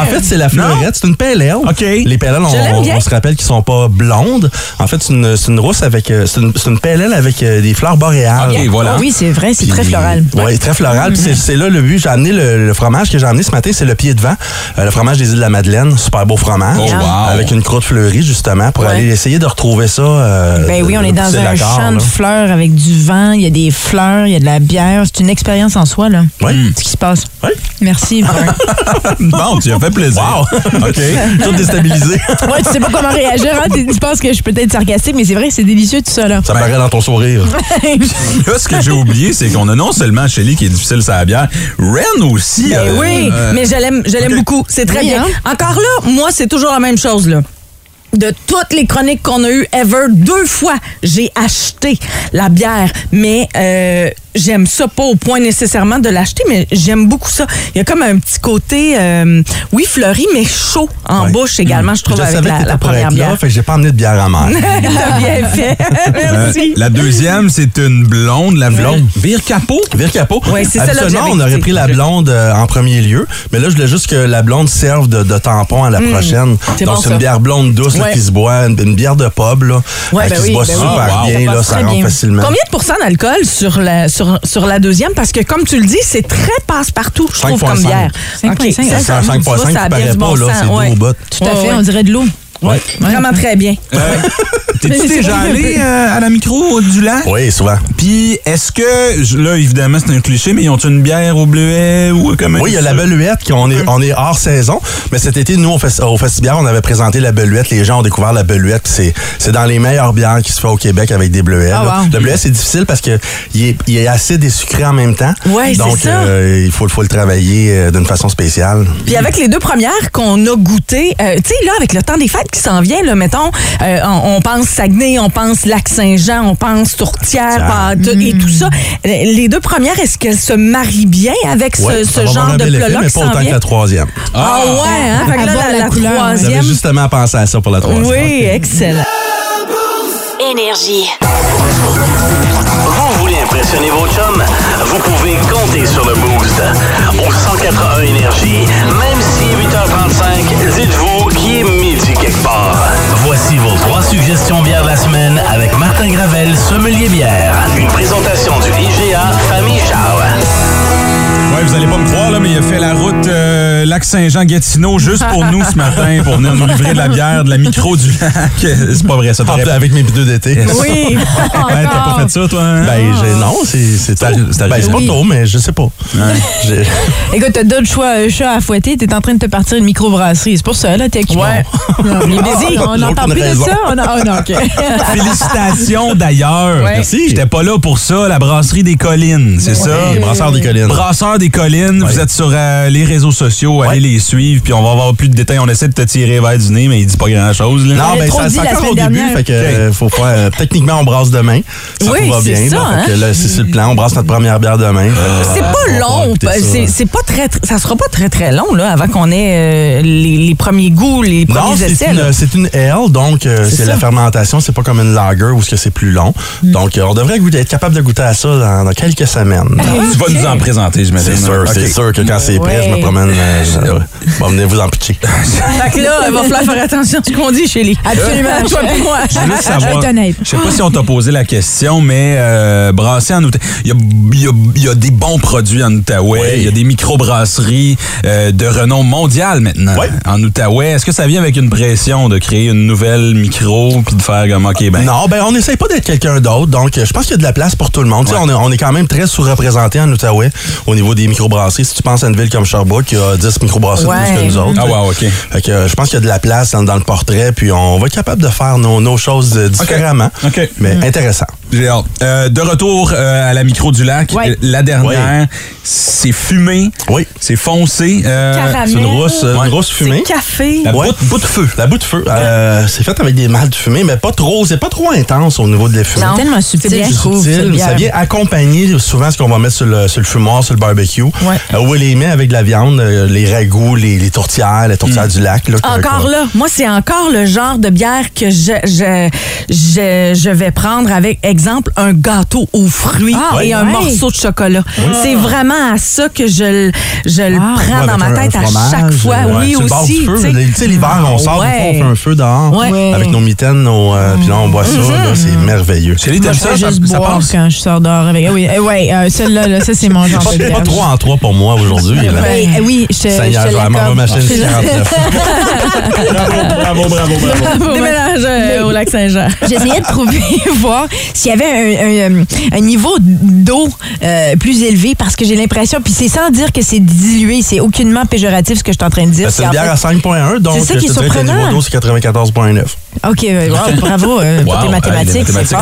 En fait, c'est la fleurette. C'est une pelle. OK. Les pelle ale, Je l'aime on, on se rappelle qu'ils sont pas blondes. En fait, c'est une, c'est une rousse avec. euh, C'est une, c'est une pelle avec euh, des fleurs boréales. OK, voilà. Oui, c'est vrai, c'est Puis- très floral. Oui, très floral. Puis c'est- c'est là le but. J'ai amené le, le fromage que j'ai amené ce matin, c'est le pied de vent. Euh, le fromage des îles de la Madeleine. Super beau fromage. Oh, wow. Avec une croûte fleurie, justement, pour Ouais. aller essayer de retrouver ça. euh, Ben oui, on est dans un champ de fleurs avec du vent, il y a des fleurs, il y a de la bière. C'est une expérience en soi, là. Oui. Ce qui se passe. Oui. Merci. (laughs) Bon, tu as fait plaisir. (laughs) OK. Tout déstabilisé. (laughs) ouais, tu sais pas comment réagir, hein? Tu tu penses que je suis peut-être sarcastique, mais c'est vrai, c'est délicieux tout ça, là. Ça paraît dans ton sourire. Là, ce que j'ai oublié, c'est qu'on a non seulement Shelly qui est difficile sur la bière, Ren aussi. Ben euh, oui, euh, mais je l'aime, je l'aime ok. beaucoup. C'est très Oui, bien. hein? Encore là, moi, c'est toujours la même chose, là. De toutes les chroniques qu'on a eues ever, deux fois, j'ai acheté la bière. Mais euh, j'aime ça pas au point nécessairement de l'acheter, mais j'aime beaucoup ça. Il y a comme un petit côté, euh, oui, fleuri, mais chaud en Ouais. bouche également, je trouve, je avec savais la, la première être là, bière. fait que j'ai pas amené de bière à mer. (laughs) T'as bien (laughs) fait. Merci. Euh, la deuxième, c'est une blonde, la blonde. Vire capot. Vire capot. C'est Habituellement, j'avais on aurait pris la blonde euh, en premier lieu, mais là, je voulais juste que la blonde serve de, de tampon à la prochaine. Hmm. C'est Donc, bon, c'est une bière blonde douce là, qui se boit, une, une bière de pub là, Ouais, ben qui oui, se boit ben oui. super wow. bien, Ça là, rentre facilement. Combien de pourcents d'alcool sur la, sur, sur la deuxième? Parce que, comme tu le dis, c'est très passe-partout, je trouve, 5,5. comme bière. 5,5. OK, Ça, ça, C'est un tu vois, 5.5 ça qui a bien paraît du bon pas, là, sens, c'est ouais. Tout à fait, Ouais. on dirait de l'eau. Ouais. Vraiment très bien. Euh, T'es-tu (laughs) déjà allé euh, à la micro du lac? Oui, souvent. Puis, est-ce que, là, évidemment, c'est un cliché, mais ils ont une bière au bleuet ou comme Oui, il y a la Beluette, qui on est, on est hors saison. Mais cet été, nous, au, fes- au Festibière, on avait présenté la Beluette. Les gens ont découvert la Beluette. puis C'est, c'est dans les meilleures bières qui se fait au Québec avec des bleuets. Ah, wow. Le bleuet, c'est difficile parce que il est, il est acide et sucré en même temps. C'est Donc, ça. euh, il faut, faut le travailler euh, d'une façon spéciale. Puis avec les deux premières qu'on a goûtées, euh, tu sais, là, avec le temps des fêtes qui s'en vient, là, mettons, euh, on, on pense Saguenay, on pense Lac-Saint-Jean, on pense Tourtière, et tout ça. Les deux premières, est-ce qu'elles se marient bien avec ce, Ouais, genre de plat-là mais qui pas autant que vient? la troisième. Ah ouais, hein? Fait que là, la, la la couleur, ouais. J'avais troisième. justement pensé à ça pour la troisième. Oui, excellent. Énergie. Vous voulez impressionner vos chums? Vous pouvez compter sur le Boost. Au 181 Énergie, même si 8h35, dites-vous qu'il est Voici vos trois suggestions bières de la semaine avec Martin Gravel, sommelier bière. Une présentation du IGA Famille Charles. Ouais, vous allez pas me croire, là, mais il a fait la route euh, Lac-Saint-Jean-Gatineau juste pour nous ce matin, pour venir nous livrer de la bière, de la micro du lac. (laughs) C'est pas vrai, ça Ah, t'aurait Avec mes pneus d'été. Oui. (laughs) Ouais, t'as pas (laughs) fait ça, toi? hein? Ben, j'ai- non, c'est c'est tôt. Ben, c'est pas Oui. tôt, mais je sais pas. J'ai- Écoute, t'as d'autres choix, euh, chats à fouetter, t'es en train de te partir une microbrasserie. C'est pour ça, là, t'es occupé. Ouais. Il est busy. On n'entend plus de ça. On a- oh, non, OK. Félicitations d'ailleurs. Ouais. Merci. J'étais pas là pour ça, la brasserie des collines, c'est ça? Les brasseurs des collines. Brasseur des collines, vous êtes sur euh, les réseaux sociaux, allez les suivre, puis on va avoir plus de détails. On essaie de te tirer vers du nez, mais il dit pas grand-chose. là. Non, ben, ça, dit c'est encore au début, fait que faut pas. euh, techniquement, on brasse demain. Ça Oui, va bien. ça, hein. c'est le plan. On brasse notre première bière demain. C'est va pas long, ça. c'est pas très, très- ça sera pas très très long là avant qu'on ait euh, les, les premiers goûts, les Non, premiers une, c'est une ale, donc euh, C'est la fermentation, c'est pas comme une lager où ce que c'est plus long. Mm. Donc, on devrait être capable de goûter à ça dans, dans quelques semaines. Tu vas nous en présenter, j'imagine. C'est sûr, c'est Ok. sûr que quand c'est prêt, je me promène. euh, je- bon, venez vous en pitcher. (laughs) Fait que là, il va falloir faire attention à ce qu'on dit les. Absolument. (laughs) Toi et moi. Je veux juste savoir- Je sais pas si on t'a posé la question, mais euh, brasser en Outaouais, il y a, il y a- il y a des bons produits en Outaouais. Il y a des microbrasseries euh, de renom mondial maintenant en Outaouais. Est-ce que ça vient avec une pression de créer une nouvelle micro puis de faire comme OK, ben. Non, ben on n'essaye pas d'être quelqu'un d'autre. Donc, je pense qu'il y a de la place pour tout le monde. On, est, on est quand même très sous-représenté en Outaouais au niveau des microbrasseries. Si tu penses à une ville comme Sherbrooke, il y a 10 microbrasseries de plus Ouais. que nous autres. Ah, wow, OK. Fait que, euh, je pense qu'il y a de la place dans, dans le portrait, puis on va être capable de faire nos, nos choses euh, différemment. OK. Mais intéressant. J'ai hâte. Euh, de retour euh, à la micro du lac, Ouais. la dernière, c'est fumé, Oui. c'est foncé. euh, Caramel. C'est une rousse, Ouais. une grosse fumée. Café. La Ouais, bout- bout de feu. La bout de feu. Euh, c'est fait avec des maltes fumées, mais pas trop. C'est pas trop intense au niveau de la fumée. C'est tellement subtil, je trouve. Ça vient accompagner souvent ce qu'on va mettre sur le, sur le fumoir, sur le barbecue. Euh, où on les met avec de la viande, euh, les ragoûts, les, les tourtières, les tourtières du lac. Là, Encore là, moi, c'est encore le genre de bière que je, je, je, je vais prendre avec, exemple, un gâteau aux fruits Ah, et un morceau de chocolat. C'est vraiment à ça que je, le- je le Ah. prends Ouais, dans ma tête un- un à chaque fois. euh, oui, aussi. tu sais. L'hiver, on sort, Ouais. des fois, on fait un feu dehors. Ouais. Avec nos mitaines, nos, euh, puis là, on boit ça. là, c'est merveilleux. T'aimes je ça? Ça, quand je sors dehors avec. Oui, euh, ouais, euh, celle-là, là, ça, c'est mon (laughs) genre de bière. Pas trois en trois pour moi aujourd'hui. là. Ouais, euh, oui, je Seigneur, je vais à ma l'accorde. machine Je- 49. Bravo, bravo, bravo. Déménage euh, au lac Saint-Jean. J'essayais de trouver, (laughs) voir s'il y avait un, un- un niveau d'eau euh, plus élevé parce que j'ai l'impression, puis c'est sans dire que c'est dilué, c'est aucunement péjoratif ce que je suis en train de dire. C'est en une bière à fait- 5.1, donc C'est ça qui est surprenant. niveau d'eau, c'est 94.9. OK, euh, wow, (laughs) bravo euh, Wow, tes mathématiques. les c'est hein?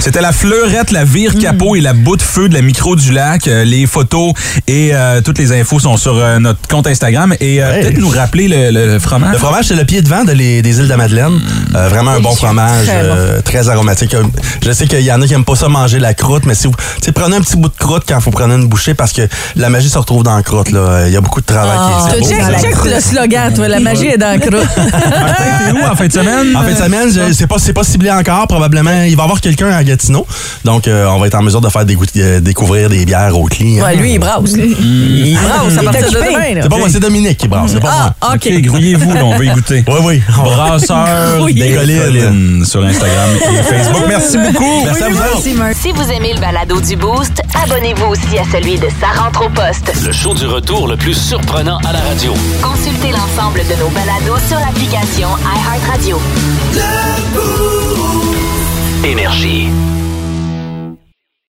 C'était la fleurette, la vire capot et la bout de feu de la micro du lac. Euh, les photos et euh, toutes les infos sont sur euh, notre compte Instagram. Et euh, Ouais. peut-être nous rappeler le, le fromage? Le fromage, c'est le pied de vent de les- des îles de Madeleine. Euh, vraiment un bon fromage, Très bon. euh, très aromatique. Euh, Je sais qu'il y en a qui n'aiment pas ça manger la croûte, mais si vous tu sais, prenez un petit bout de croûte quand vous prenez une bouchée parce que la magie se retrouve dans la croûte. là. Il y a beaucoup de travail Ah, qui est c'est beau, check, le slogan, toi. La magie est dans le croûte. Martin, t'es où en fin de semaine? En fin de semaine, je- c'est pas, c'est pas ciblé encore. Probablement, il va y avoir quelqu'un à Gatineau. Donc, euh, on va être en mesure de faire dégoût- euh, découvrir des bières aux clients. Ouais, lui, il brasse. Il brasse à est partir de demain. C'est pas moi, c'est Dominique qui brasse. C'est pas moi. Ah, OK. OK, grouillez-vous, là, on veut y goûter. Oui, oui. Brasseur des collines sur Instagram et Facebook. Merci beaucoup. Merci à vous autres. Si vous aimez le balado du Boost, abonnez-vous aussi à celui de Sa rentre au poste. Le show du retour le plus surprenant à la radio. Consultez l'ensemble de nos balados sur l'application iHeartRadio. Énergie.